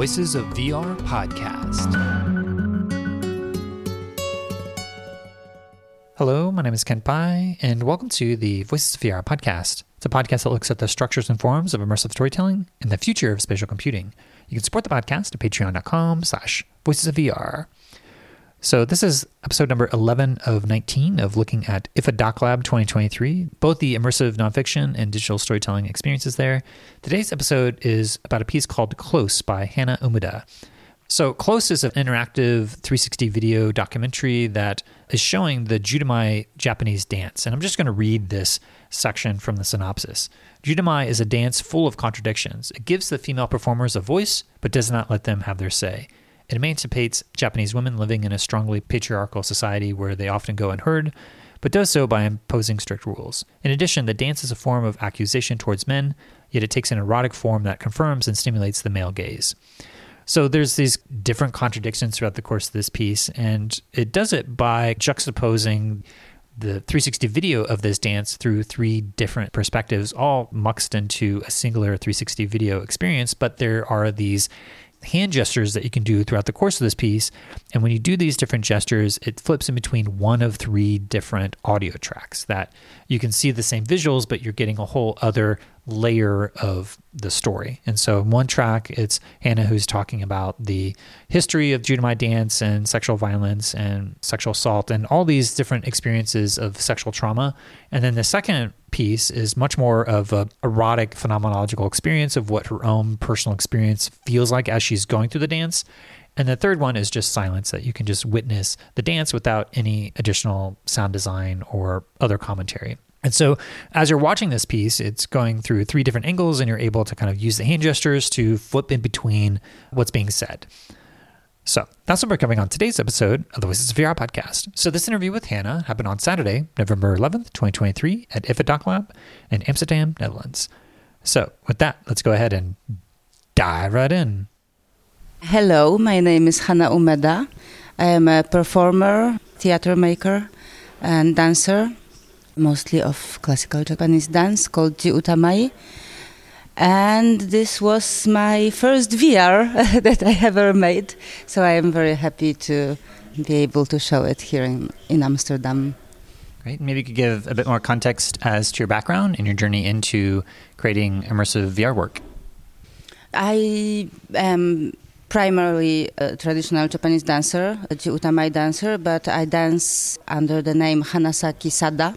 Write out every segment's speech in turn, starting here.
Voices of VR podcast. Hello, my name is Kent Bye, and welcome to the Voices of VR podcast. It's a podcast that looks at the structures and forms of immersive storytelling and the future of spatial computing. You can support the podcast at patreon.com slash voices of VR. So this is episode number 11 of 19 of looking at IDFA Doc Lab 2023, both the immersive nonfiction and digital storytelling experiences there. Today's episode is about a piece called Close by Hana Umeda. So Close is an interactive 360 video documentary that is showing the Jiutamai Japanese dance. And I'm just going to read this section from the synopsis. Jiutamai is a dance full of contradictions. It gives the female performers a voice, but does not let them have their say. It emancipates Japanese women living in a strongly patriarchal society where they often go unheard, but does so by imposing strict rules. In addition, the dance is a form of accusation towards men, yet it takes an erotic form that confirms and stimulates the male gaze. So there's these different contradictions throughout the course of this piece, and it does it by juxtaposing the 360 video of this dance through three different perspectives, all muxed into a singular 360 video experience. But there are these hand gestures that you can do throughout the course of this piece. And when you do these different gestures, it flips in between one of three different audio tracks that you can see the same visuals, but you're getting a whole other layer of the story. And so, in one track, it's Hana who's talking about the history of Jiutamai dance and sexual violence and sexual assault and all these different experiences of sexual trauma. And then the second piece is much more of a erotic phenomenological experience of what her own personal experience feels like as she's going through the dance. And the third one is just silence that you can just witness the dance without any additional sound design or other commentary. And so, as you're watching this piece, it's going through three different angles, and you're able to kind of use the hand gestures to flip in between what's being said. So, that's what we're covering on today's episode of the Voices of VR podcast. So, this interview with Hana happened on Saturday, November 11th, 2023, at IDFA Doc Lab in Amsterdam, Netherlands. So, with that, let's go ahead and dive right in. Hello, my name is Hana Umeda. I am a performer, theater maker, and dancer mostly of classical Japanese dance called Ji Utamai. And this was my first VR that I ever made. So I am very happy to be able to show it here in, in Amsterdam. Great. Maybe you could give a bit more context as to your background and your journey into creating immersive VR work. I am primarily a traditional Japanese dancer, a Utamai dancer, but I dance under the name Hanasaki Sada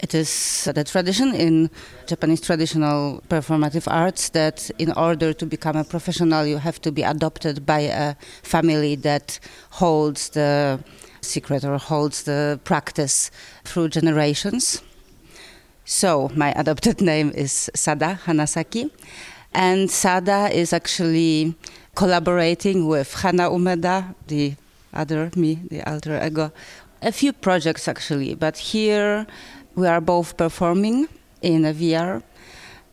it is the tradition in Japanese traditional performative arts that in order to become a professional, you have to be adopted by a family that holds the secret or holds the practice through generations. So, my adopted name is Sada Hanasaki, and Sada is actually collaborating with Hana Umeda, the other me, the alter ego, a few projects actually, but here we are both performing in a VR,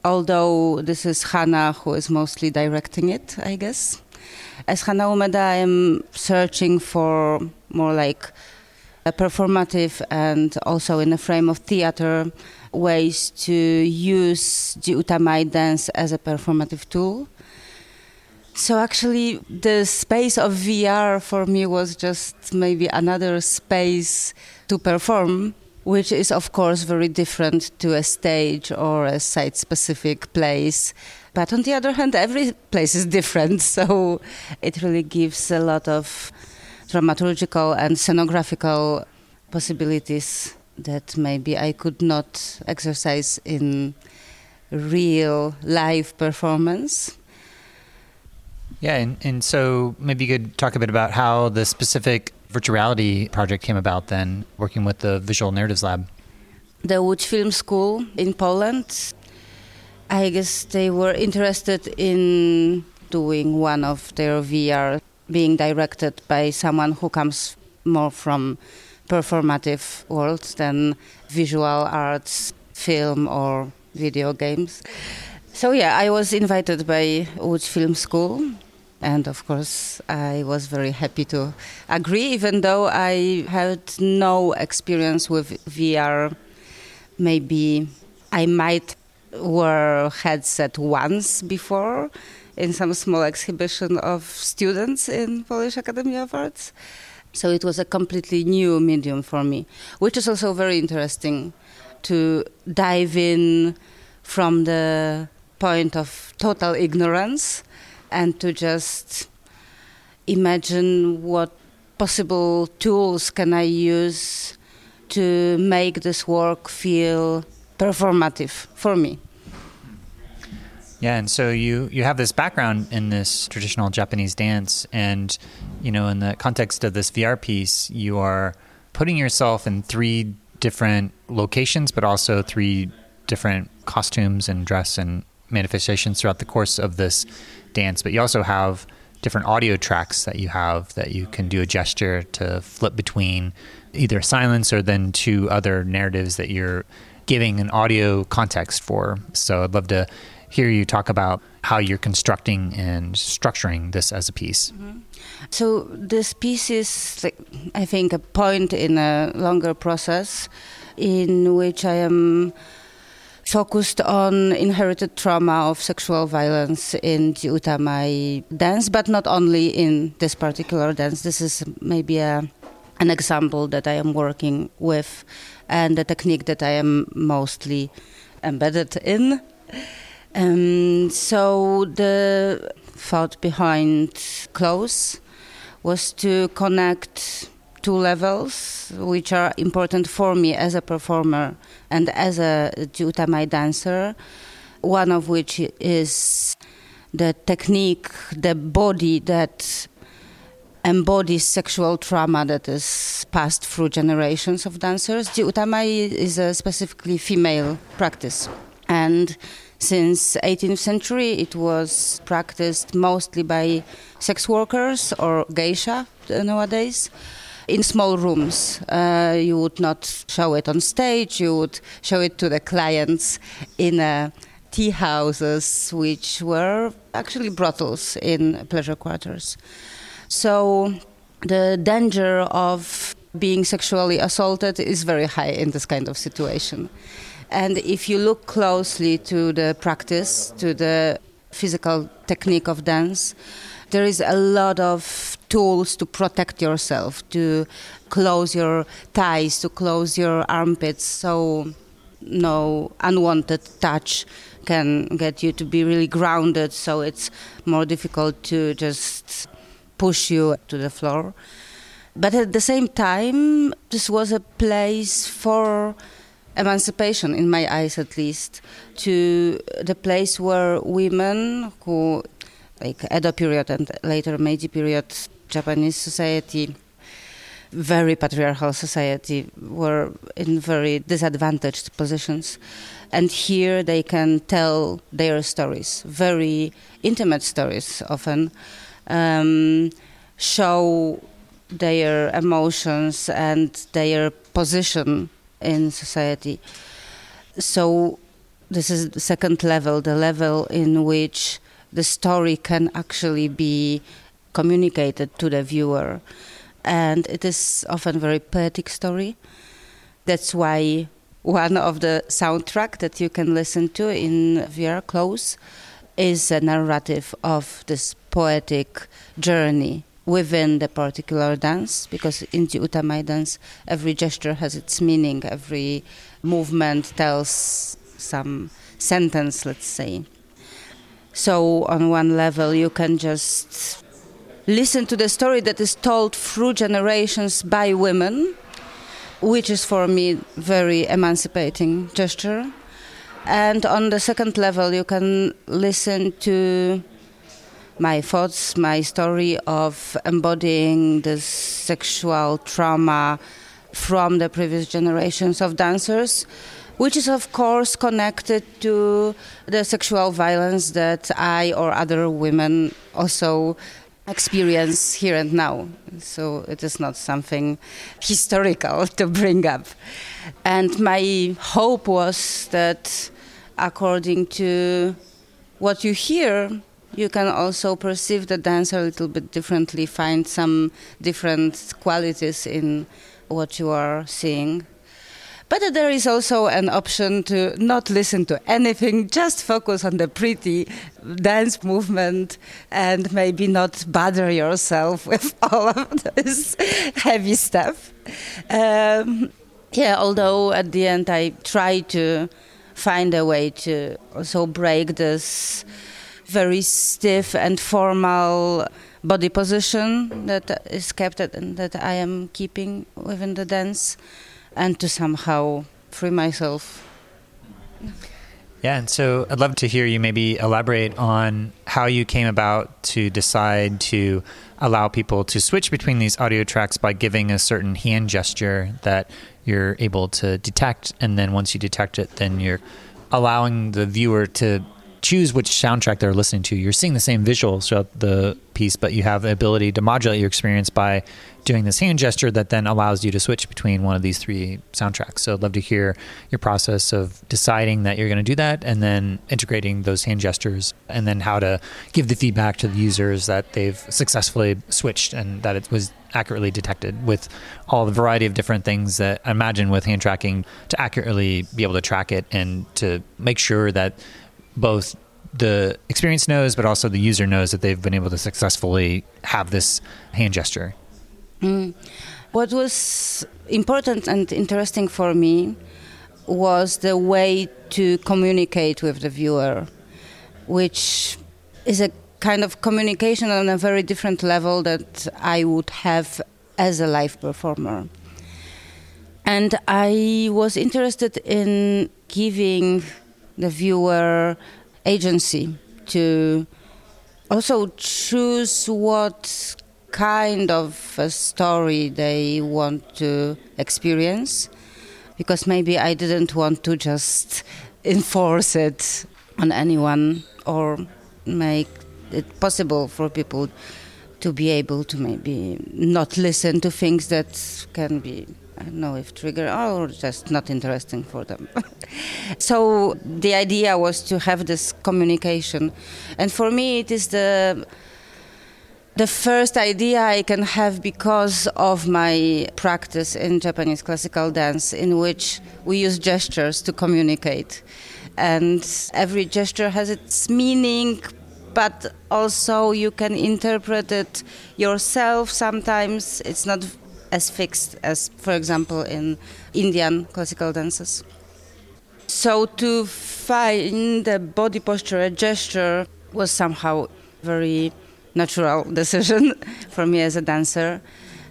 although this is Hana who is mostly directing it, I guess. As Hana Umeda, I am searching for more like a performative and also in a frame of theater ways to use the Utamai dance as a performative tool. So actually, the space of VR for me was just maybe another space to perform which is of course very different to a stage or a site specific place. But on the other hand every place is different so it really gives a lot of dramaturgical and scenographical possibilities that maybe i could not exercise in real live performance. Yeah and, and so maybe you could talk a bit about how the specific virtual reality project came about then, working with the Visual Narratives Lab? The Łódź Film School in Poland. I guess they were interested in doing one of their VR being directed by someone who comes more from performative worlds than visual arts, film or video games. So yeah, I was invited by Łódź Film School and of course, I was very happy to agree, even though I had no experience with VR. Maybe I might wear headset once before in some small exhibition of students in Polish Academy of Arts. So it was a completely new medium for me, which is also very interesting to dive in from the point of total ignorance and to just imagine what possible tools can I use to make this work feel performative for me. Yeah, and so you you have this background in this traditional Japanese dance, and you know, in the context of this VR piece, you are putting yourself in three different locations, but also three different costumes and dress and manifestations throughout the course of this dance. But you also have different audio tracks that you have that you can do a gesture to flip between either silence or then two other narratives that you're giving an audio context for. So I'd love to hear you talk about how you're constructing and structuring this as a piece. Mm-hmm. So this piece is, like, I think, a point in a longer process in which I am focused on inherited trauma of sexual violence in the Utamai dance, but not only in this particular dance. This is maybe a, an example that I am working with and the technique that I am mostly embedded in. Um, so the thought behind Close was to connect two levels which are important for me as a performer and as a Utamai dancer. One of which is the technique, the body that embodies sexual trauma that is passed through generations of dancers. The Utamai is a specifically female practice. And since 18th century, it was practiced mostly by sex workers or geisha nowadays in small rooms. Uh, you would not show it on stage, you would show it to the clients in uh, tea houses, which were actually brothels in pleasure quarters. So the danger of being sexually assaulted is very high in this kind of situation. And if you look closely to the practice, to the physical technique of dance, there is a lot of tools to protect yourself, to close your thighs, to close your armpits, so no unwanted touch can get you to be really grounded, so it's more difficult to just push you to the floor. But at the same time, this was a place for emancipation, in my eyes at least, to the place where women who, like Edo period and later Meiji period, Japanese society, very patriarchal society, were in very disadvantaged positions. And here they can tell their stories, very intimate stories often, um, show their emotions and their position in society. So this is the second level, the level in which the story can actually be communicated to the viewer. And it is often very poetic story. That's why one of the soundtrack that you can listen to in VR Close is a narrative of this poetic journey within the particular dance because in the Utamai dance every gesture has its meaning, every movement tells some sentence, let's say. So on one level you can just listen to the story that is told through generations by women, which is for me very emancipating gesture. And on the second level you can listen to my thoughts, my story of embodying this sexual trauma from the previous generations of dancers, which is, of course, connected to the sexual violence that I or other women also experience here and now. So it is not something historical to bring up. And my hope was that according to what you hear, you can also perceive the dance a little bit differently, find some different qualities in what you are seeing. But there is also an option to not listen to anything, just focus on the pretty dance movement and maybe not bother yourself with all of this heavy stuff. Um, yeah, although at the end I try to find a way to also break this very stiff and formal body position that is kept and that I am keeping within the dance and to somehow free myself. Yeah, and so I'd love to hear you maybe elaborate on how you came about to decide to allow people to switch between these audio tracks by giving a certain hand gesture that you're able to detect. And then once you detect it, then you're allowing the viewer to choose which soundtrack they're listening to. You're seeing the same visuals throughout the piece, but you have the ability to modulate your experience by doing this hand gesture that then allows you to switch between one of these three soundtracks. So I'd love to hear your process of deciding that you're going to do that and then integrating those hand gestures and then how to give the feedback to the users that they've successfully switched and that it was accurately detected with all the variety of different things that I imagine with hand tracking to accurately be able to track it and to make sure that both the experience knows, but also the user knows that they've been able to successfully have this hand gesture. Mm. What was important and interesting for me was the way to communicate with the viewer, which is a kind of communication on a very different level that I would have as a live performer. And I was interested in giving the viewer agency to also choose what kind of story they want to experience. Because maybe I didn't want to just enforce it on anyone or make it possible for people to be able to maybe not listen to things that can be I don't know if trigger or just not interesting for them. so the idea was to have this communication, and for me it is the the first idea I can have because of my practice in Japanese classical dance, in which we use gestures to communicate, and every gesture has its meaning. But also, you can interpret it yourself. Sometimes it's not as fixed as, for example, in Indian classical dances. So to find the body posture, a gesture, was somehow very natural decision for me as a dancer.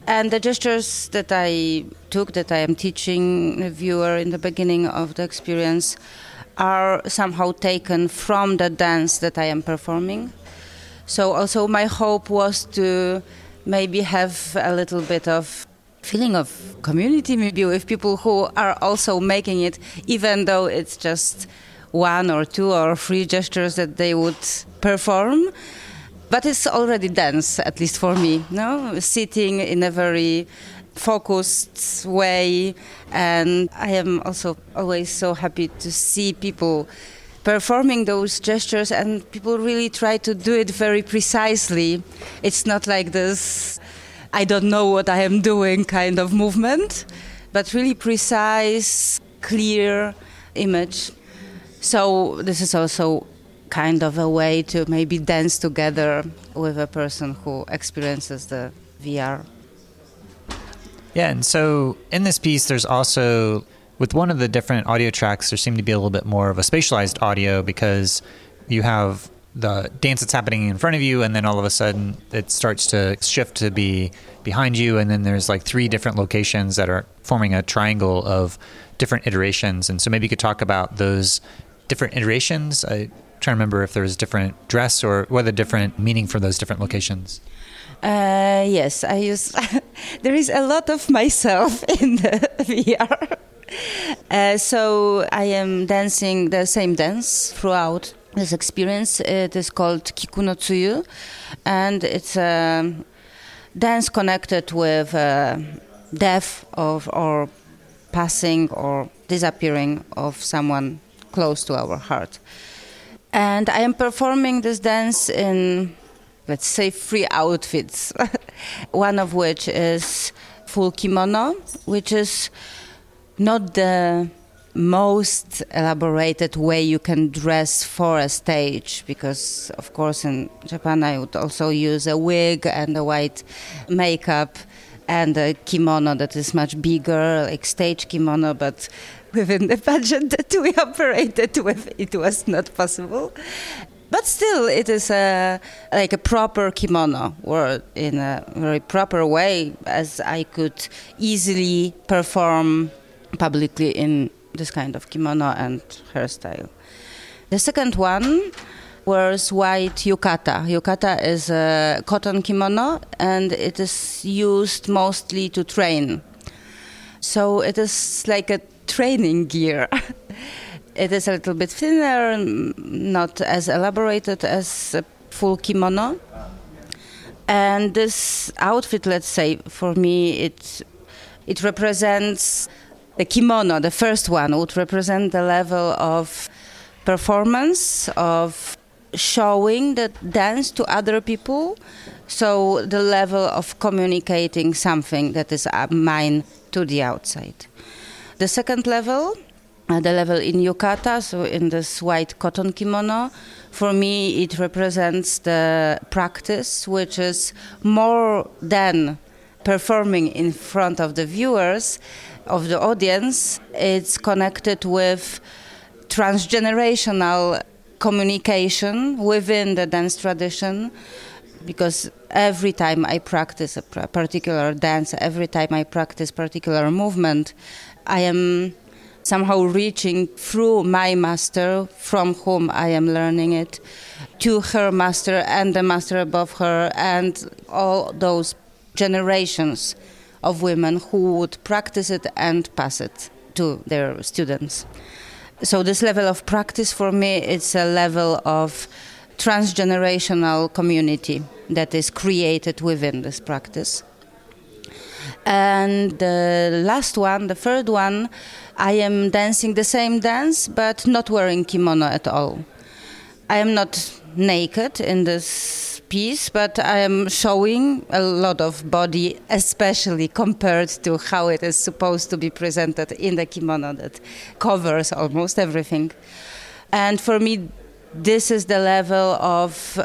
And the gestures that I took, that I am teaching the viewer in the beginning of the experience, are somehow taken from the dance that I am performing. So also my hope was to maybe have a little bit of feeling of community maybe with people who are also making it even though it's just one or two or three gestures that they would perform. But it's already dance at least for me no? Sitting in a very focused way. And i am also always so happy to see people performing those gestures and people really try to do it very precisely. It's not like this I don't know what I am doing kind of movement, but really precise, clear image. So this is also kind of a way to maybe dance together with a person who experiences the VR. Yeah, and so in this piece, there's also with one of the different audio tracks, there seemed to be a little bit more of a spatialized audio because you have the dance that's happening in front of you, and then all of a sudden it starts to shift to be behind you, and then there's like three different locations that are forming a triangle of different iterations. And so maybe you could talk about those different iterations. I try to remember if there was different dress or whether different meaning for those different locations. Uh, yes, I use. there is a lot of myself in the VR. Uh, so I am dancing the same dance throughout this experience. It is called Kiku no Tsuyu, and it's a dance connected with uh, death of or passing or disappearing of someone close to our heart. And I am performing this dance in, let's say, three outfits. One of which is full kimono, which is not the most elaborated way you can dress for a stage because of course in Japan I would also use a wig and a white makeup and a kimono that is much bigger like stage kimono but within the budget that we operated with it was not possible. But still it is a like a proper kimono or in a very proper way as I could easily perform publicly in this kind of kimono and hairstyle. The second one wears white yukata. Yukata is a cotton kimono and it is used mostly to train. So it is like a training gear. it is a little bit thinner, not as elaborated as a full kimono. And this outfit, let's say, for me, it it represents the kimono, the first one, would represent the level of performance, of showing the dance to other people. So the level of communicating something that is mine to the outside. The second level, uh, the level in yukata, so in this white cotton kimono, for me it represents the practice, which is more than performing in front of the viewers, of the audience, it's connected with transgenerational communication within the dance tradition because every time I practice a particular dance, every time I practice particular movement, I am somehow reaching through my master from whom I am learning it to her master and the master above her and all those generations of women who would practice it and pass it to their students. So this level of practice for me it's a level of transgenerational community that is created within this practice. And the last one, the third one, I am dancing the same dance but not wearing kimono at all. I am not naked in this piece, but I am showing a lot of body, especially compared to how it is supposed to be presented in the kimono that covers almost everything. And for me, this is the level of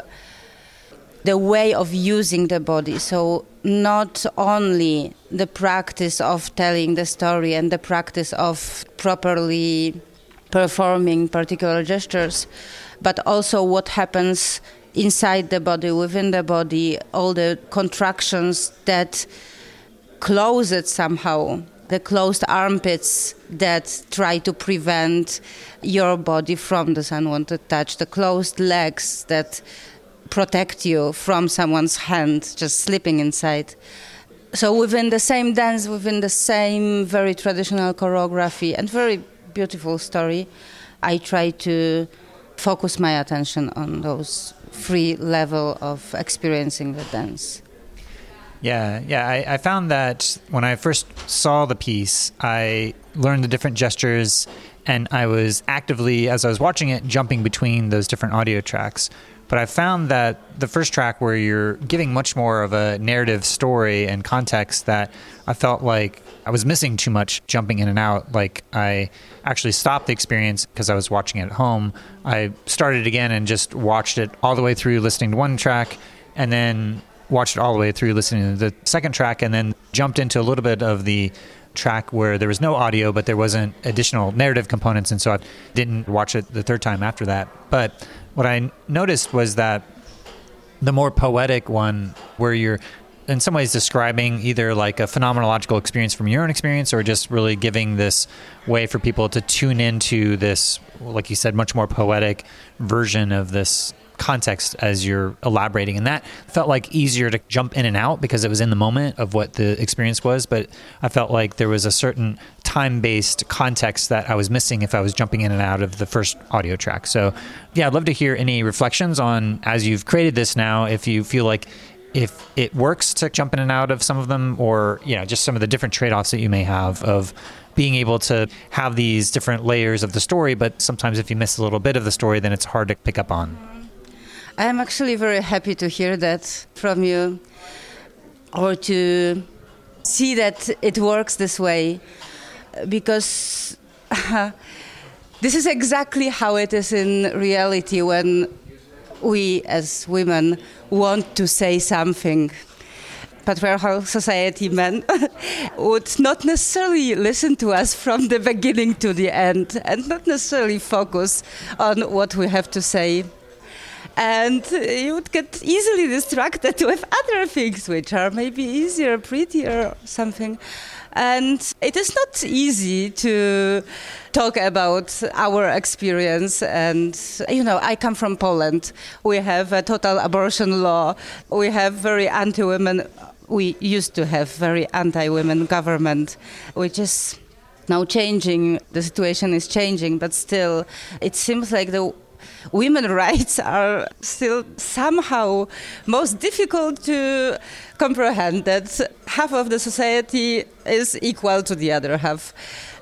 the way of using the body. So, not only the practice of telling the story and the practice of properly performing particular gestures, but also what happens inside the body, within the body, all the contractions that close it somehow, the closed armpits that try to prevent your body from this unwanted touch, the closed legs that protect you from someone's hand just slipping inside. So within the same dance, within the same very traditional choreography and very beautiful story, I try to focus my attention on those free level of experiencing the dance. Yeah, yeah. I, I, found that when I first saw the piece, I learned the different gestures, and I was actively, as I was watching it, jumping between those different audio tracks. But I found that the first track, where you're giving much more of a narrative story and context, that I felt like I was missing too much jumping in and out. Like I actually stopped the experience because I was watching it at home. I started again and just watched it all the way through, listening to one track, and then watched it all the way through, listening to the second track, and then jumped into a little bit of the track where there was no audio, but there wasn't additional narrative components, and so I didn't watch it the third time after that. But what I noticed was that the more poetic one, where you're in some ways describing either like a phenomenological experience from your own experience or just really giving this way for people to tune into this like you said much more poetic version of this context as you're elaborating. And that felt like easier to jump in and out because it was in the moment of what the experience was. But i felt like there was a certain time-based context that i was missing if i was jumping in and out of the first audio track. So yeah i'd love to hear any reflections on as you've created this now if you feel like if it works to jump in and out of some of them or you know just some of the different trade-offs that you may have of being able to have these different layers of the story but sometimes if you miss a little bit of the story then it's hard to pick up on. I am actually very happy to hear that from you or to see that it works this way because this is exactly how it is in reality when we as women want to say something patriarchal society men would not necessarily listen to us from the beginning to the end and not necessarily focus on what we have to say. And you would get easily distracted with other things which are maybe easier, prettier, something. And it is not easy to talk about our experience. And, you know, I come from Poland. We have a total abortion law. We have very anti women we used to have very anti-women government, which is now changing. The situation is changing, but still, it seems like the women rights are still somehow most difficult to comprehend that half of the society is equal to the other half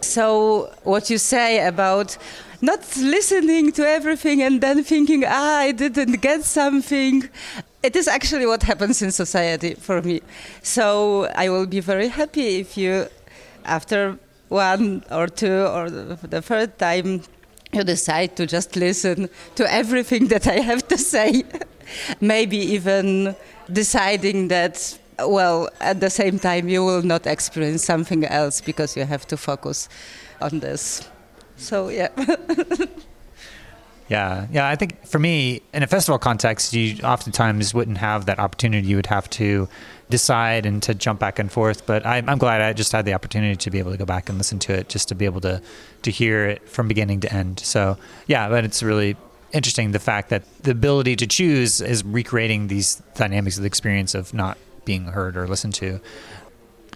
so what you say about not listening to everything and then thinking ah i didn't get something it is actually what happens in society for me. So I will be very happy if you, after one or two or the third time, you decide to just listen to everything that I have to say. Maybe even deciding that, well, at the same time, you will not experience something else because you have to focus on this. So, yeah. Yeah, yeah. I think for me, in a festival context, you oftentimes wouldn't have that opportunity. You would have to decide and to jump back and forth. But I, am glad I just had the opportunity to be able to go back and listen to it, just to be able to to hear it from beginning to end. So yeah, but it's really interesting the fact that the ability to choose is recreating these dynamics of the experience of not being heard or listened to.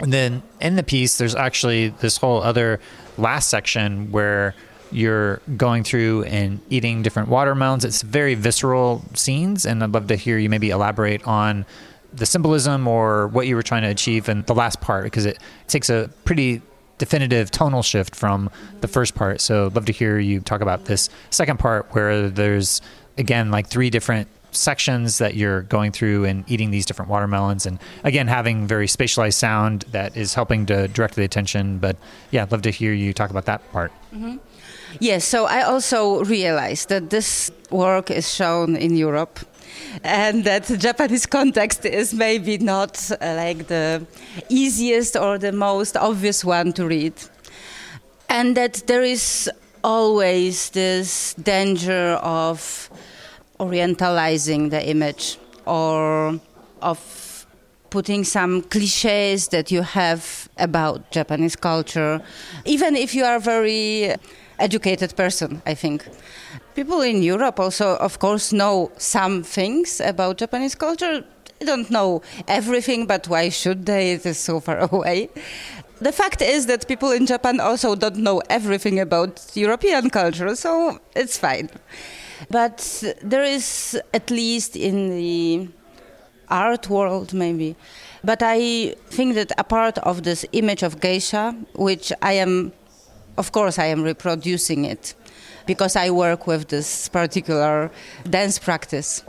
And then in the piece, there's actually this whole other last section where you're going through and eating different watermelons. It's very visceral scenes, and I'd love to hear you maybe elaborate on the symbolism or what you were trying to achieve in the last part because it takes a pretty definitive tonal shift from the first part. So I'd love to hear you talk about this second part where there's again like three different sections that you're going through and eating these different watermelons and again having very spatialized sound that is helping to direct the attention but yeah i'd love to hear you talk about that part mm-hmm. Yes, so I also realized that this work is shown in Europe and that Japanese context is maybe not uh, like the easiest or the most obvious one to read. And that there is always this danger of orientalizing the image or of putting some cliches that you have about Japanese culture, even if you are a very educated person, I think. People in Europe also, of course, know some things about Japanese culture. They don't know everything, but why should they? It is so far away. The fact is that people in Japan also don't know everything about European culture, so it's fine. But there is, at least in the art world, maybe. But I think that a part of this image of geisha, which I am of course, I am reproducing it because I work with this particular dance practice.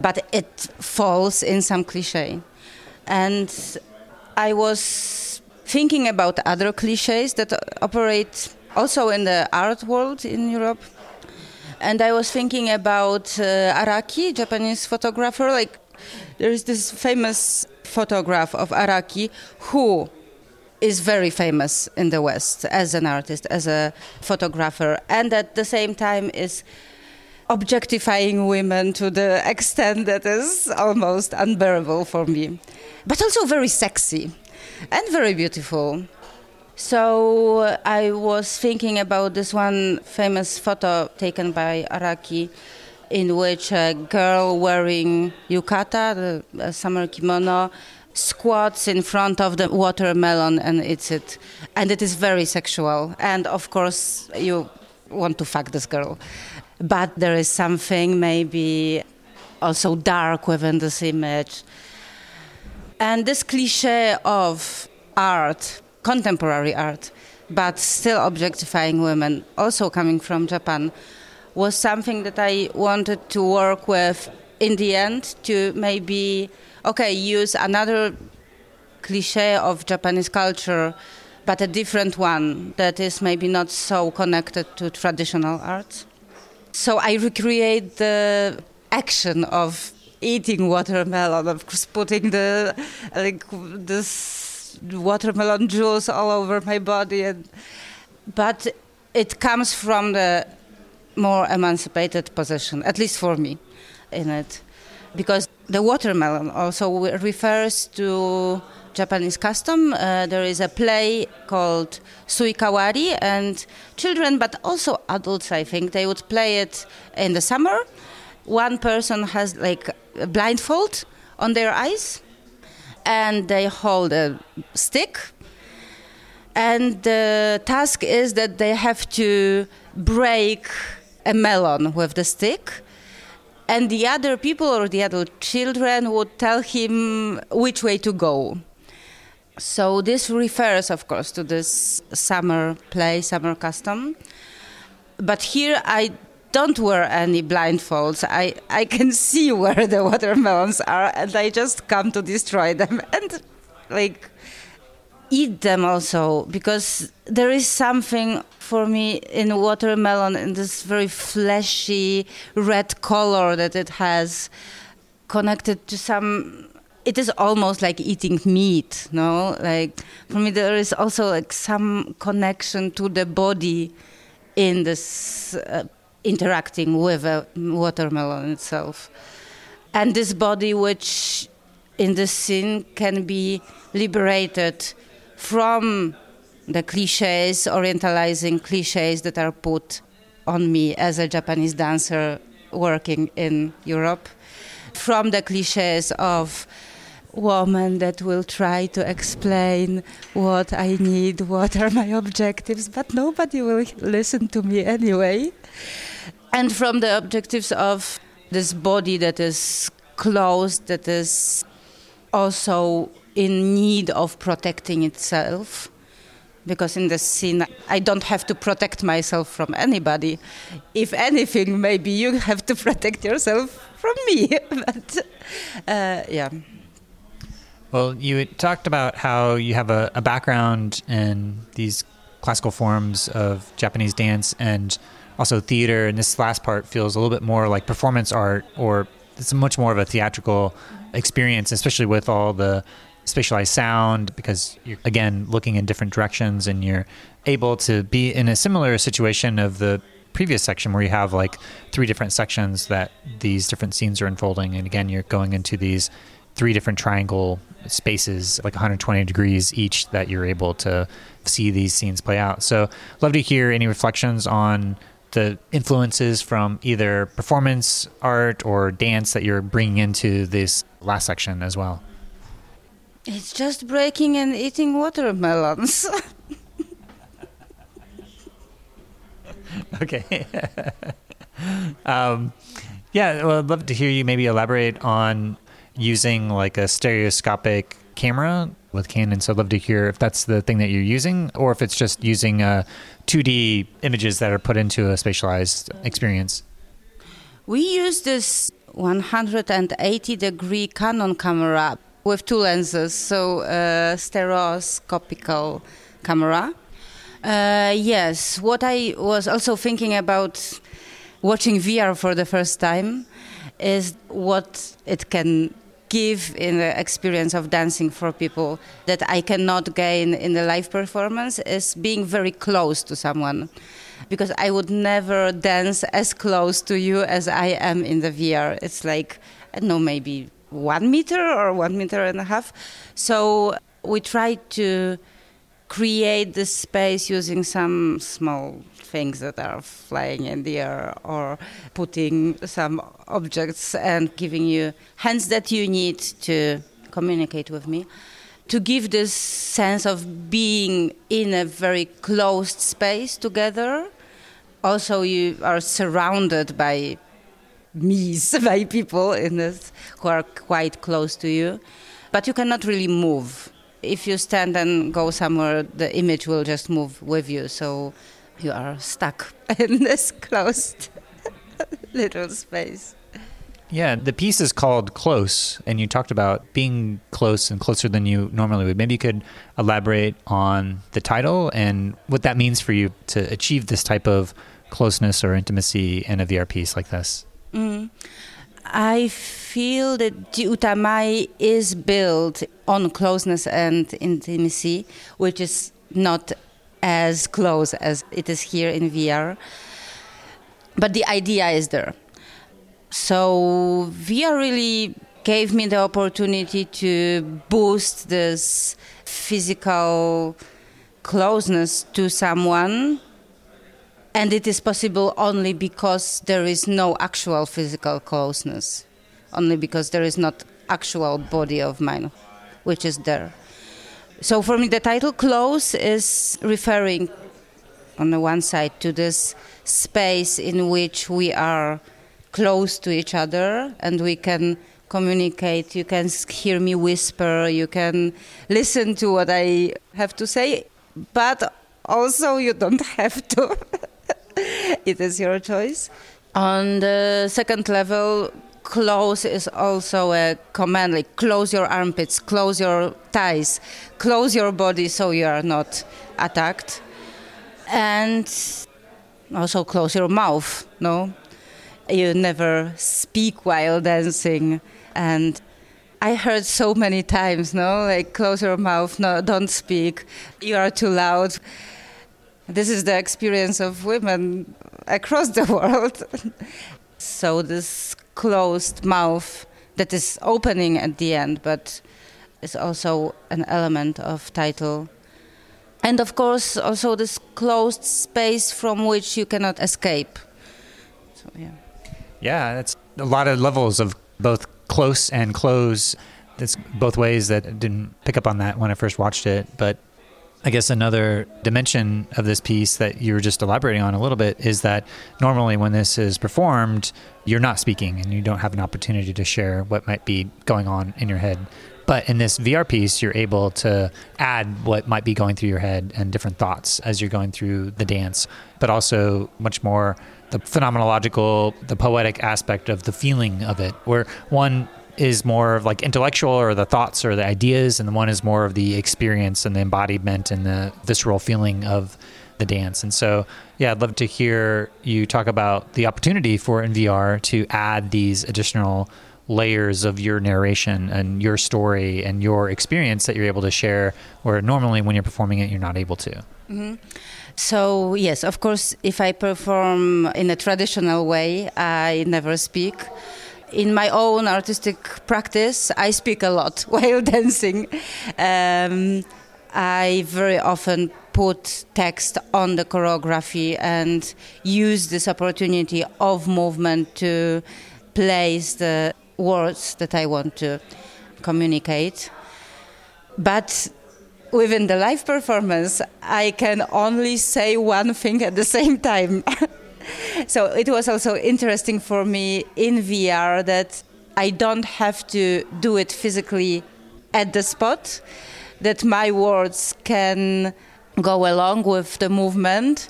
But it falls in some cliche. And I was thinking about other cliches that operate also in the art world in Europe. And I was thinking about uh, Araki, Japanese photographer. Like, there is this famous photograph of Araki who is very famous in the West as an artist, as a photographer, and at the same time is objectifying women to the extent that is almost unbearable for me, but also very sexy and very beautiful. So uh, I was thinking about this one famous photo taken by Araki in which a girl wearing yukata, the summer kimono, squats in front of the watermelon and eats it. And it is very sexual. And of course, you want to fuck this girl. But there is something maybe also dark within this image. And this cliche of art, contemporary art, but still objectifying women, also coming from Japan, was something that I wanted to work with in the end to maybe okay use another cliche of Japanese culture but a different one that is maybe not so connected to traditional arts. So I recreate the action of eating watermelon, of course, putting the like this watermelon juice all over my body, and but it comes from the more emancipated position, at least for me, in it, because the watermelon also refers to Japanese custom. Uh, there is a play called Suikawari, and children, but also adults, I think, they would play it in the summer. One person has like a blindfold on their eyes, and they hold a stick. And the task is that they have to break a melon with the stick and the other people or the other children would tell him which way to go. So this refers, of course, to this summer play, summer custom. But here I don't wear any blindfolds. I, I can see where the watermelons are, and I just come to destroy them and like eat them also because there is something for me in watermelon in this very fleshy red color that it has connected to some it is almost like eating meat no? Like for me there is also like some connection to the body in this uh, interacting with a watermelon itself. And this body which in the scene can be liberated from the cliches, orientalizing cliches that are put on me as a Japanese dancer working in Europe, from the cliches of woman that will try to explain what I need, what are my objectives, but nobody will listen to me anyway. And from the objectives of this body that is closed, that is also in need of protecting itself because in the scene I don't have to protect myself from anybody. If anything, maybe you have to protect yourself from me. but uh, yeah. Well, you talked about how you have a, a, background in these classical forms of Japanese dance and also theater, and this last part feels a little bit more like performance art, or it's much more of a theatrical experience, especially with all the spatialized sound because you're again looking in different directions and you're able to be in a similar situation of the previous section where you have like three different sections that these different scenes are unfolding. And again you're going into these three different triangle spaces like 120 degrees each that you're able to see these scenes play out. So love to hear any reflections on the influences from either performance art or dance that you're bringing into this last section as well it's just breaking and eating watermelons. okay. um, yeah, well, I'd love to hear you maybe elaborate on using like a stereoscopic camera with Canon. So I'd love to hear if that's the thing that you're using or if it's just using uh, 2D images that are put into a spatialized experience. We use this 180 degree Canon camera with two lenses, so uh, stereoscopical camera. Uh, yes, what I was also thinking about watching VR for the first time is what it can give in the experience of dancing for people that I cannot gain in the live performance is being very close to someone. Because I would never dance as close to you as I am in the VR. It's like, I don't know, maybe one meter or one meter and a half. So we tried to create this space using some small things that are flying in the air or putting some objects and giving you hands that you need to communicate with me to give this sense of being in a very closed space together also you are surrounded by me's by people in this who are quite close to you, but you cannot really move. If you stand and go somewhere, the image will just move with you. So you are stuck in this closed little space. Yeah, the piece is called Close, and you talked about being close and closer than you normally would. Maybe you could elaborate on the title and what that means for you to achieve this type of closeness or intimacy in a VR piece like this. Mm. I feel that Jiutamai is built on closeness and intimacy, which is not as close as it is here in VR. But the idea is there. So VR really gave me the opportunity to boost this physical closeness to someone and it is possible only because there is no actual physical closeness. Only because there is not actual body of mine which is there. So for me the title close is referring on the one side to this space in which we are close to each other and we can communicate. You can hear me whisper. You can listen to what i have to say. But also you don't have to it is your choice. On the second level, close is also a command like close your armpits, close your thighs, close your body so you are not attacked. And also close your mouth, no? You never speak while dancing. And I heard so many times, no? Like close your mouth, no, don't speak. You are too loud. This is the experience of women across the world. so this closed mouth that is opening at the end, but is also an element of title. And of course, also this closed space from which you cannot escape. So yeah. Yeah, it's a lot of levels of both close and close. It's both ways that I didn't pick up on that when I first watched it, but I guess another dimension of this piece that you were just elaborating on a little bit is that normally when this is performed, you're not speaking and you don't have an opportunity to share what might be going on in your head. But in this VR piece, you're able to add what might be going through your head and different thoughts as you're going through the dance, but also much more the phenomenological, the poetic aspect of the feeling of it, where one is more of like intellectual or the thoughts or the ideas, and the one is more of the experience and the embodiment and the visceral feeling of the dance. And so, yeah, I'd love to hear you talk about the opportunity for NVR to add these additional layers of your narration and your story and your experience that you're able to share, where normally when you're performing it, you're not able to. Mm-hmm. So, yes, of course, if I perform in a traditional way, I never speak in my own artistic practice, I speak a lot while dancing. Um, I very often put text on the choreography and use this opportunity of movement to place the words that I want to communicate. But within the live performance, I can only say one thing at the same time. so it was also interesting for me in VR that I don't have to do it physically at the spot, that my words can go along with the movement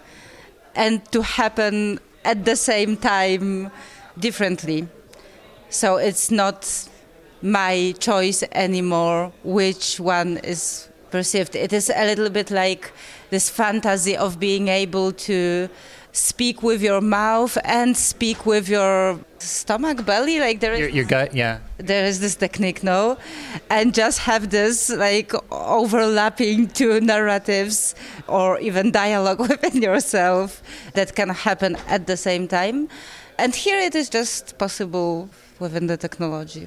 and to happen at the same time differently. So it's not my choice anymore which one is perceived. It is a little bit like this fantasy of being able to speak with your mouth and speak with your stomach belly like there is your, your gut yeah. There is this technique no? And just have this like overlapping two narratives or even dialogue within yourself that can happen at the same time. And here it is just possible within the technology.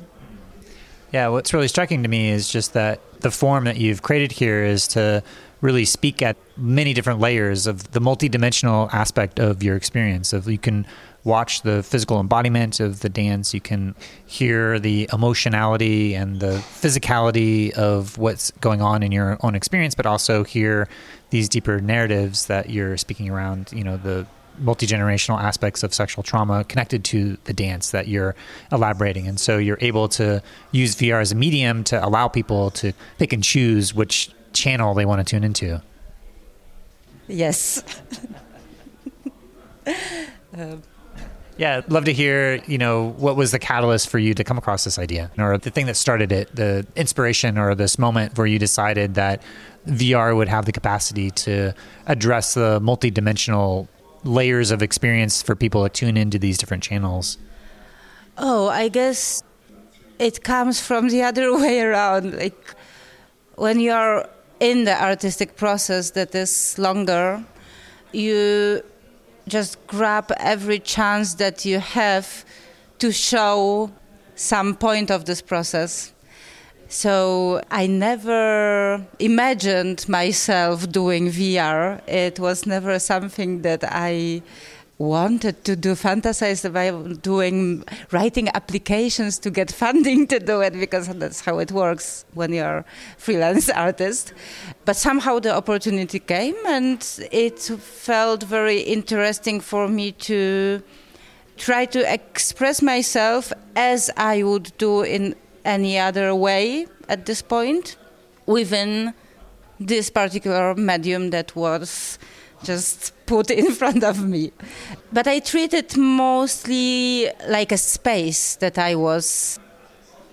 Yeah what's really striking to me is just that the form that you've created here is to really speak at many different layers of the multidimensional aspect of your experience. Of you can watch the physical embodiment of the dance, you can hear the emotionality and the physicality of what's going on in your own experience, but also hear these deeper narratives that you're speaking around. You know the multi generational aspects of sexual trauma connected to the dance that you're elaborating. And so you're able to use VR as a medium to allow people to pick and choose which channel they want to tune into. Yes. uh, Yeah, love to hear, you know, what was the catalyst for you to come across this idea or the thing that started it, the inspiration or this moment where you decided that VR would have the capacity to address the multidimensional layers of experience for people to tune into these different channels. Oh, I guess it comes from the other way around. Like when you're in the artistic process that is longer, you just grab every chance that you have to show some point of this process. So I never imagined myself doing VR. It was never something that I wanted to do, fantasized about doing, writing applications to get funding to do it because that's how it works when you're freelance artist. But somehow the opportunity came and it felt very interesting for me to try to express myself as I would do in any other way at this point within this particular medium that was just put in front of me. But I treat it mostly like a space that I was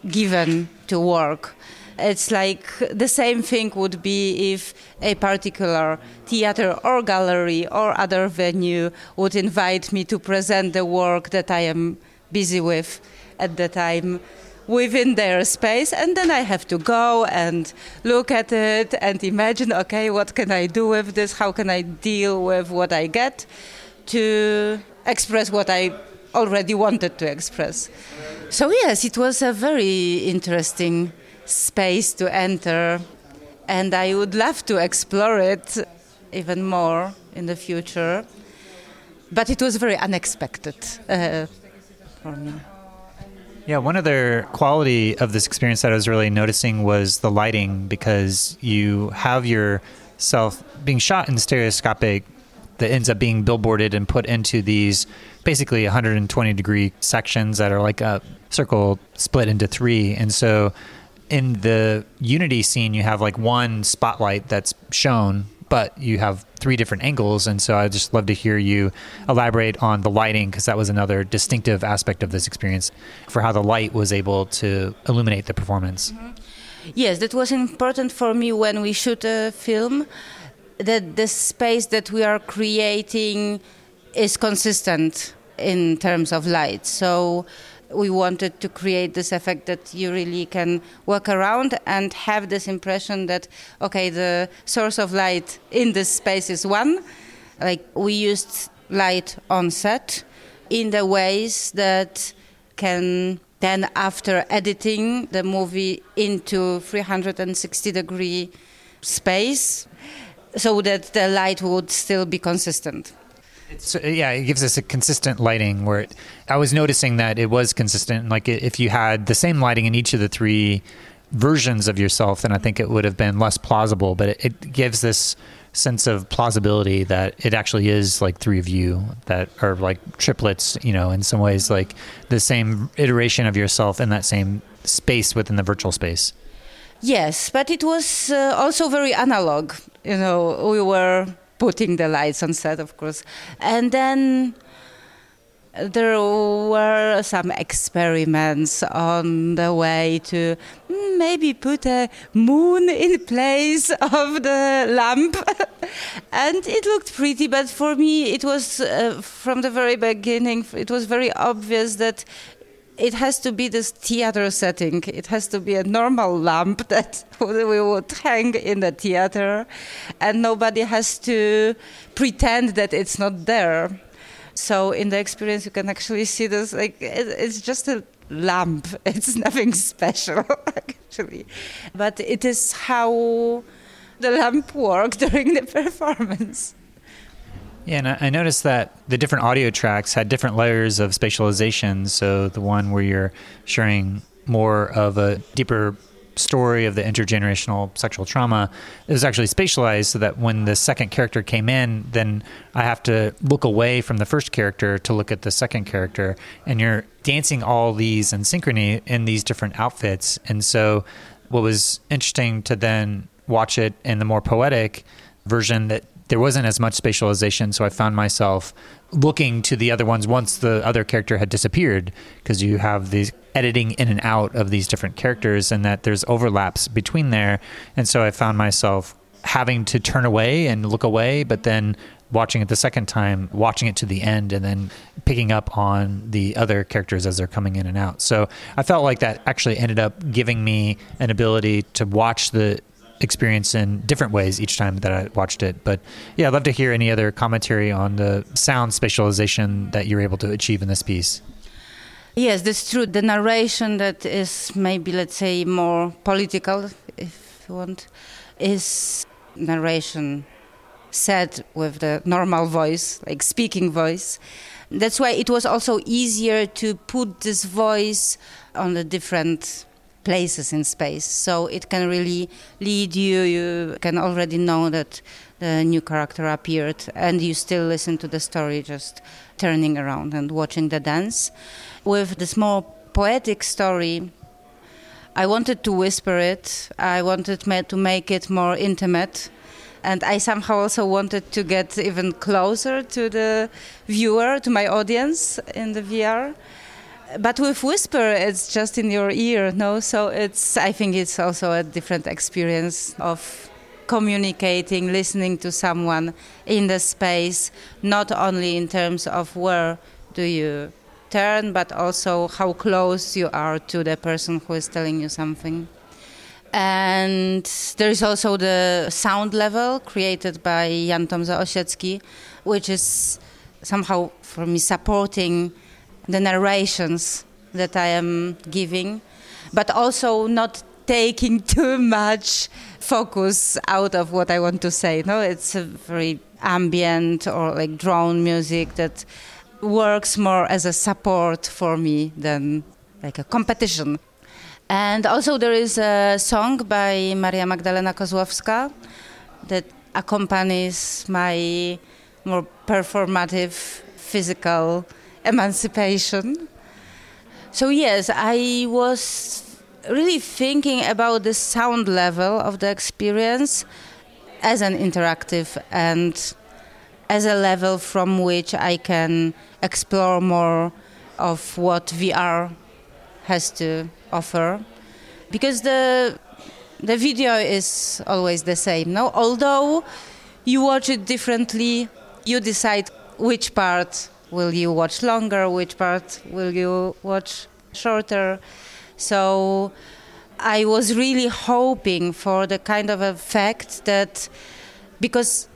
given to work. It's like the same thing would be if a particular theater or gallery or other venue would invite me to present the work that I am busy with at the time within their space and then i have to go and look at it and imagine okay what can i do with this? How can i deal with what i get to express what i already wanted to express? So yes it was a very interesting space to enter and i would love to explore it even more in the future. But it was very unexpected uh, for me yeah, one other quality of this experience that I was really noticing was the lighting because you have yourself being shot in stereoscopic that ends up being billboarded and put into these basically 120 degree sections that are like a circle split into three. And so in the Unity scene, you have like one spotlight that's shown but you have three different angles. And so I'd just love to hear you elaborate on the lighting because that was another distinctive aspect of this experience for how the light was able to illuminate the performance. Mm-hmm. Yes, that was important for me when we shoot a film that the space that we are creating is consistent in terms of light. So we wanted to create this effect that you really can walk around and have this impression that okay the source of light in this space is one. Like we used light on set in the ways that can then after editing the movie into 360 degree space so that the light would still be consistent it's, uh, yeah, it gives us a consistent lighting. Where it, I was noticing that it was consistent. Like if you had the same lighting in each of the three versions of yourself, then I think it would have been less plausible. But it, it gives this sense of plausibility that it actually is like three of you that are like triplets. You know, in some ways, like the same iteration of yourself in that same space within the virtual space. Yes, but it was uh, also very analog. You know, we were putting the lights on set, of course. And then there were some experiments on the way to maybe put a moon in place of the lamp and it looked pretty but for me it was uh, from the very beginning it was very obvious that it has to be this theater setting. It has to be a normal lamp that we would hang in the theater, and nobody has to pretend that it's not there. So in the experience, you can actually see this like it, it's just a lamp. It's nothing special actually, but it is how the lamp worked during the performance. Yeah, and I noticed that the different audio tracks had different layers of spatialization. So the one where you're sharing more of a deeper story of the intergenerational sexual trauma is actually spatialized so that when the second character came in, then I have to look away from the first character to look at the second character. And you're dancing all these in synchrony in these different outfits. And so what was interesting to then watch it in the more poetic version that there wasn't as much spatialization. So I found myself looking to the other ones once the other character had disappeared because you have these editing in and out of these different characters and that there's overlaps between there. And so I found myself having to turn away and look away, but then watching it the second time, watching it to the end, and then picking up on the other characters as they're coming in and out. So I felt like that actually ended up giving me an ability to watch the experience in different ways each time that I watched it. But yeah, I'd love to hear any other commentary on the sound spatialization that you're able to achieve in this piece. Yes, that's true. The narration that is maybe, let's say, more political, if you want, is narration said with the normal voice, like speaking voice. That's why it was also easier to put this voice on the different places in space. So it can really lead you. You can already know that the new character appeared, and you still listen to the story, just turning around and watching the dance. With this more poetic story, I wanted to whisper it. I wanted to make it more intimate. And I somehow also wanted to get even closer to the viewer, to my audience in the VR but with whisper it's just in your ear no? So it's i think it's also a different experience of communicating listening to someone in the space not only in terms of where do you turn but also how close you are to the person who is telling you something. And there is also the sound level created by Jan Tomza Osiecki, which is somehow for me supporting the narrations that I am giving, but also not taking too much focus out of what I want to say. No, it's a very ambient or like drone music that works more as a support for me than like a competition. And also there is a song by Maria Magdalena Kozłowska that accompanies my more performative physical emancipation. So, yes, I was really thinking about the sound level of the experience as an interactive and as a level from which I can explore more of what VR has to offer. Because the the video is always the same, no? Although you watch it differently, you decide which part will you watch longer? Which part will you watch shorter? So I was really hoping for the kind of effect that because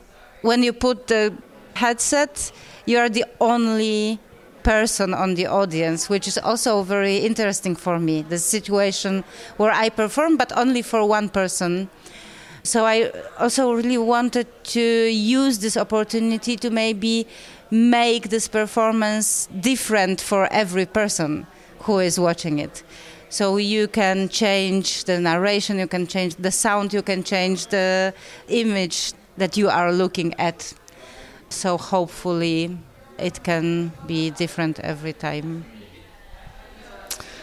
when you put the headset, you are the only person on the audience, which is also very interesting for me. The situation where I perform, but only for one person. So I also really wanted to use this opportunity to maybe make this performance different for every person who is watching it. So you can change the narration, you can change the sound, you can change the image that you are looking at. So hopefully it can be different every time.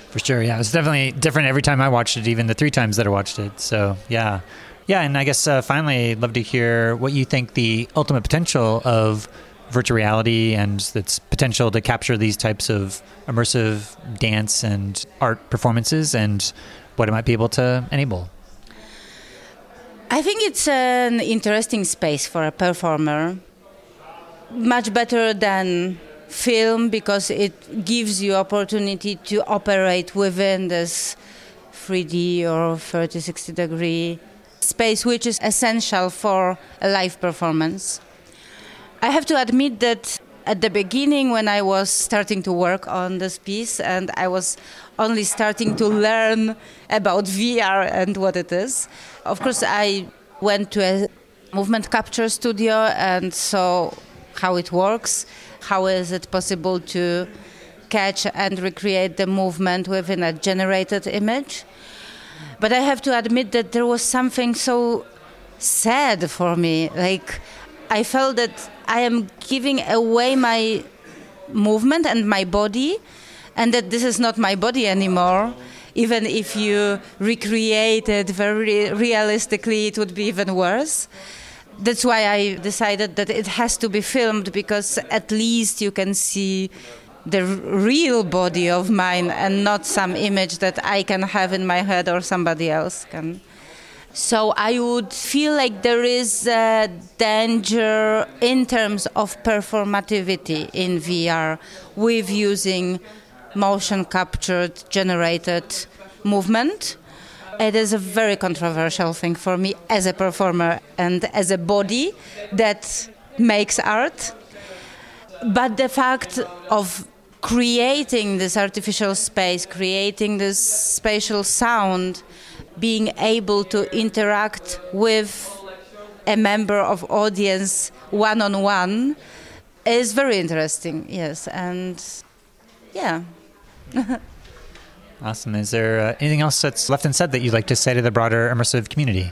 For sure, yeah. It's definitely different every time I watched it, even the three times that I watched it. So, yeah. Yeah, and I guess uh, finally, I'd love to hear what you think the ultimate potential of virtual reality and its potential to capture these types of immersive dance and art performances and what it might be able to enable? I think it's an interesting space for a performer. Much better than film because it gives you opportunity to operate within this 3D or 30 60 degree space which is essential for a live performance. I have to admit that at the beginning, when I was starting to work on this piece and I was only starting to learn about VR and what it is, of course, I went to a movement capture studio and saw how it works, how is it possible to catch and recreate the movement within a generated image. But I have to admit that there was something so sad for me. Like, I felt that I am giving away my movement and my body, and that this is not my body anymore. Even if you recreate it very realistically, it would be even worse. that's why I decided that it has to be filmed because at least you can see the real body of mine and not some image that I can have in my head or somebody else can. So I would feel like there is a danger in terms of performativity in VR with using motion captured generated movement. It is a very controversial thing for me as a performer and as a body that makes art. But the fact of creating this artificial space, creating this spatial sound, being able to interact with a member of audience one on one is very interesting. Yes, and yeah. awesome. Is there uh, anything else that's left unsaid that you'd like to say to the broader immersive community?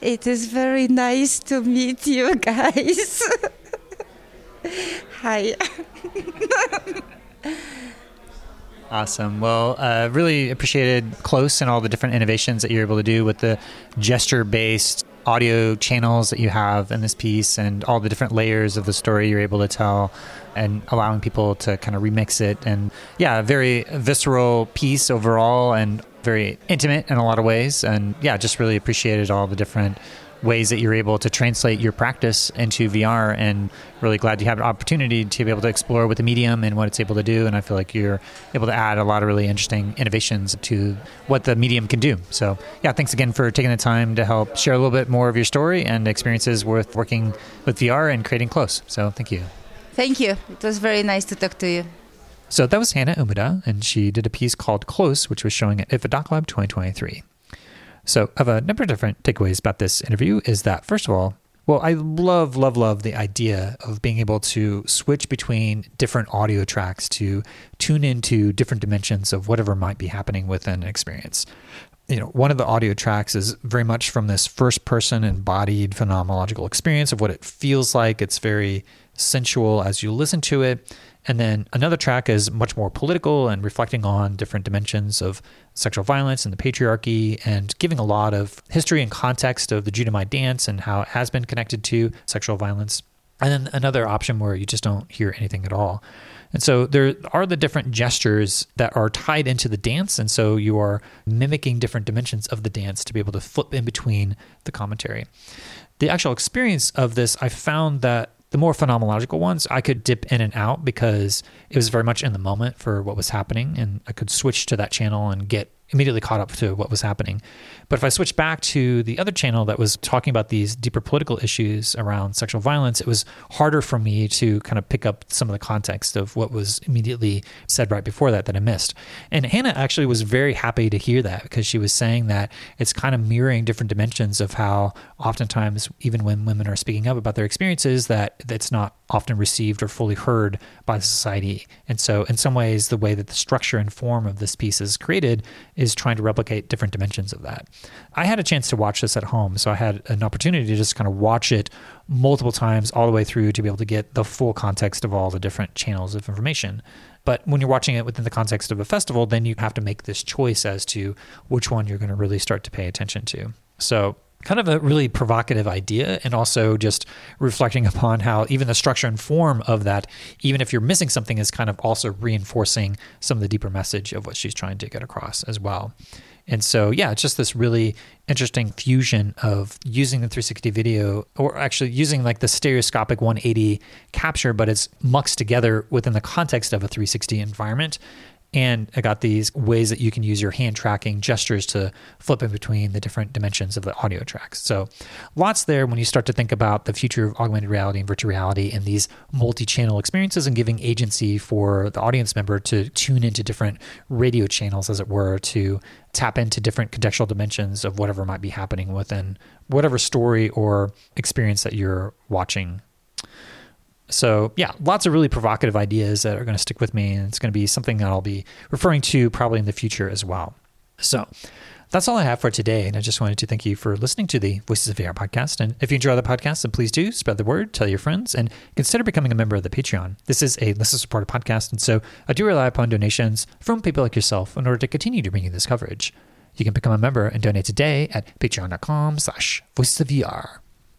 It is very nice to meet you guys. Hi. Awesome. Well, uh, really appreciated Close and all the different innovations that you're able to do with the gesture based audio channels that you have in this piece and all the different layers of the story you're able to tell and allowing people to kind of remix it. And yeah, very visceral piece overall and very intimate in a lot of ways. And yeah, just really appreciated all the different ways that you're able to translate your practice into VR and really glad you have an opportunity to be able to explore with the medium and what it's able to do. And I feel like you're able to add a lot of really interesting innovations to what the medium can do. So, yeah, thanks again for taking the time to help share a little bit more of your story and experiences with working with VR and creating close. So, thank you. Thank you. It was very nice to talk to you. So that was Hana Umeda, and she did a piece called Close, which was showing at IDFA Doc Lab 2023. So, I have a number of different takeaways about this interview. Is that first of all, well, I love, love, love the idea of being able to switch between different audio tracks to tune into different dimensions of whatever might be happening within an experience. You know, one of the audio tracks is very much from this first person embodied phenomenological experience of what it feels like. It's very sensual as you listen to it. And then another track is much more political and reflecting on different dimensions of sexual violence and the patriarchy and giving a lot of history and context of the Jiutamai dance and how it has been connected to sexual violence. And then another option where you just don't hear anything at all. And so there are the different gestures that are tied into the dance. And so you are mimicking different dimensions of the dance to be able to flip in between the commentary. The actual experience of this, I found that the more phenomenological ones, I could dip in and out because it was very much in the moment for what was happening, and I could switch to that channel and get immediately caught up to what was happening. But if I switch back to the other channel that was talking about these deeper political issues around sexual violence, it was harder for me to kind of pick up some of the context of what was immediately said right before that that I missed. And Hana actually was very happy to hear that because she was saying that it's kind of mirroring different dimensions of how oftentimes, even when women are speaking up about their experiences, that that's not often received or fully heard by society. And so, in some ways, the way that the structure and form of this piece is created is trying to replicate different dimensions of that. I had a chance to watch this at home, so I had an opportunity to just kind of watch it multiple times all the way through to be able to get the full context of all the different channels of information. But when you're watching it within the context of a festival, then you have to make this choice as to which one you're going to really start to pay attention to. So kind of a really provocative idea and also just reflecting upon how even the structure and form of that even if you're missing something is kind of also reinforcing some of the deeper message of what she's trying to get across as well. And so yeah it's just this really interesting fusion of using the 360 video or actually using like the stereoscopic 180 capture but it's muxed together within the context of a 360 environment and I got these ways that you can use your hand tracking gestures to flip in between the different dimensions of the audio tracks. So, lots there when you start to think about the future of augmented reality and virtual reality and these multi channel experiences and giving agency for the audience member to tune into different radio channels, as it were, to tap into different contextual dimensions of whatever might be happening within whatever story or experience that you're watching so, yeah, lots of really provocative ideas that are going to stick with me. And it's going to be something that I'll be referring to probably in the future as well. So, that's all I have for today. And I just wanted to thank you for listening to the Voices of VR podcast. And if you enjoy the podcast, then please do spread the word, tell your friends, and consider becoming a member of the Patreon. This is a listener supported podcast. And so I do rely upon donations from people like yourself in order to continue to bring you this coverage. You can become a member and donate today at patreon.com slash voicesofvr.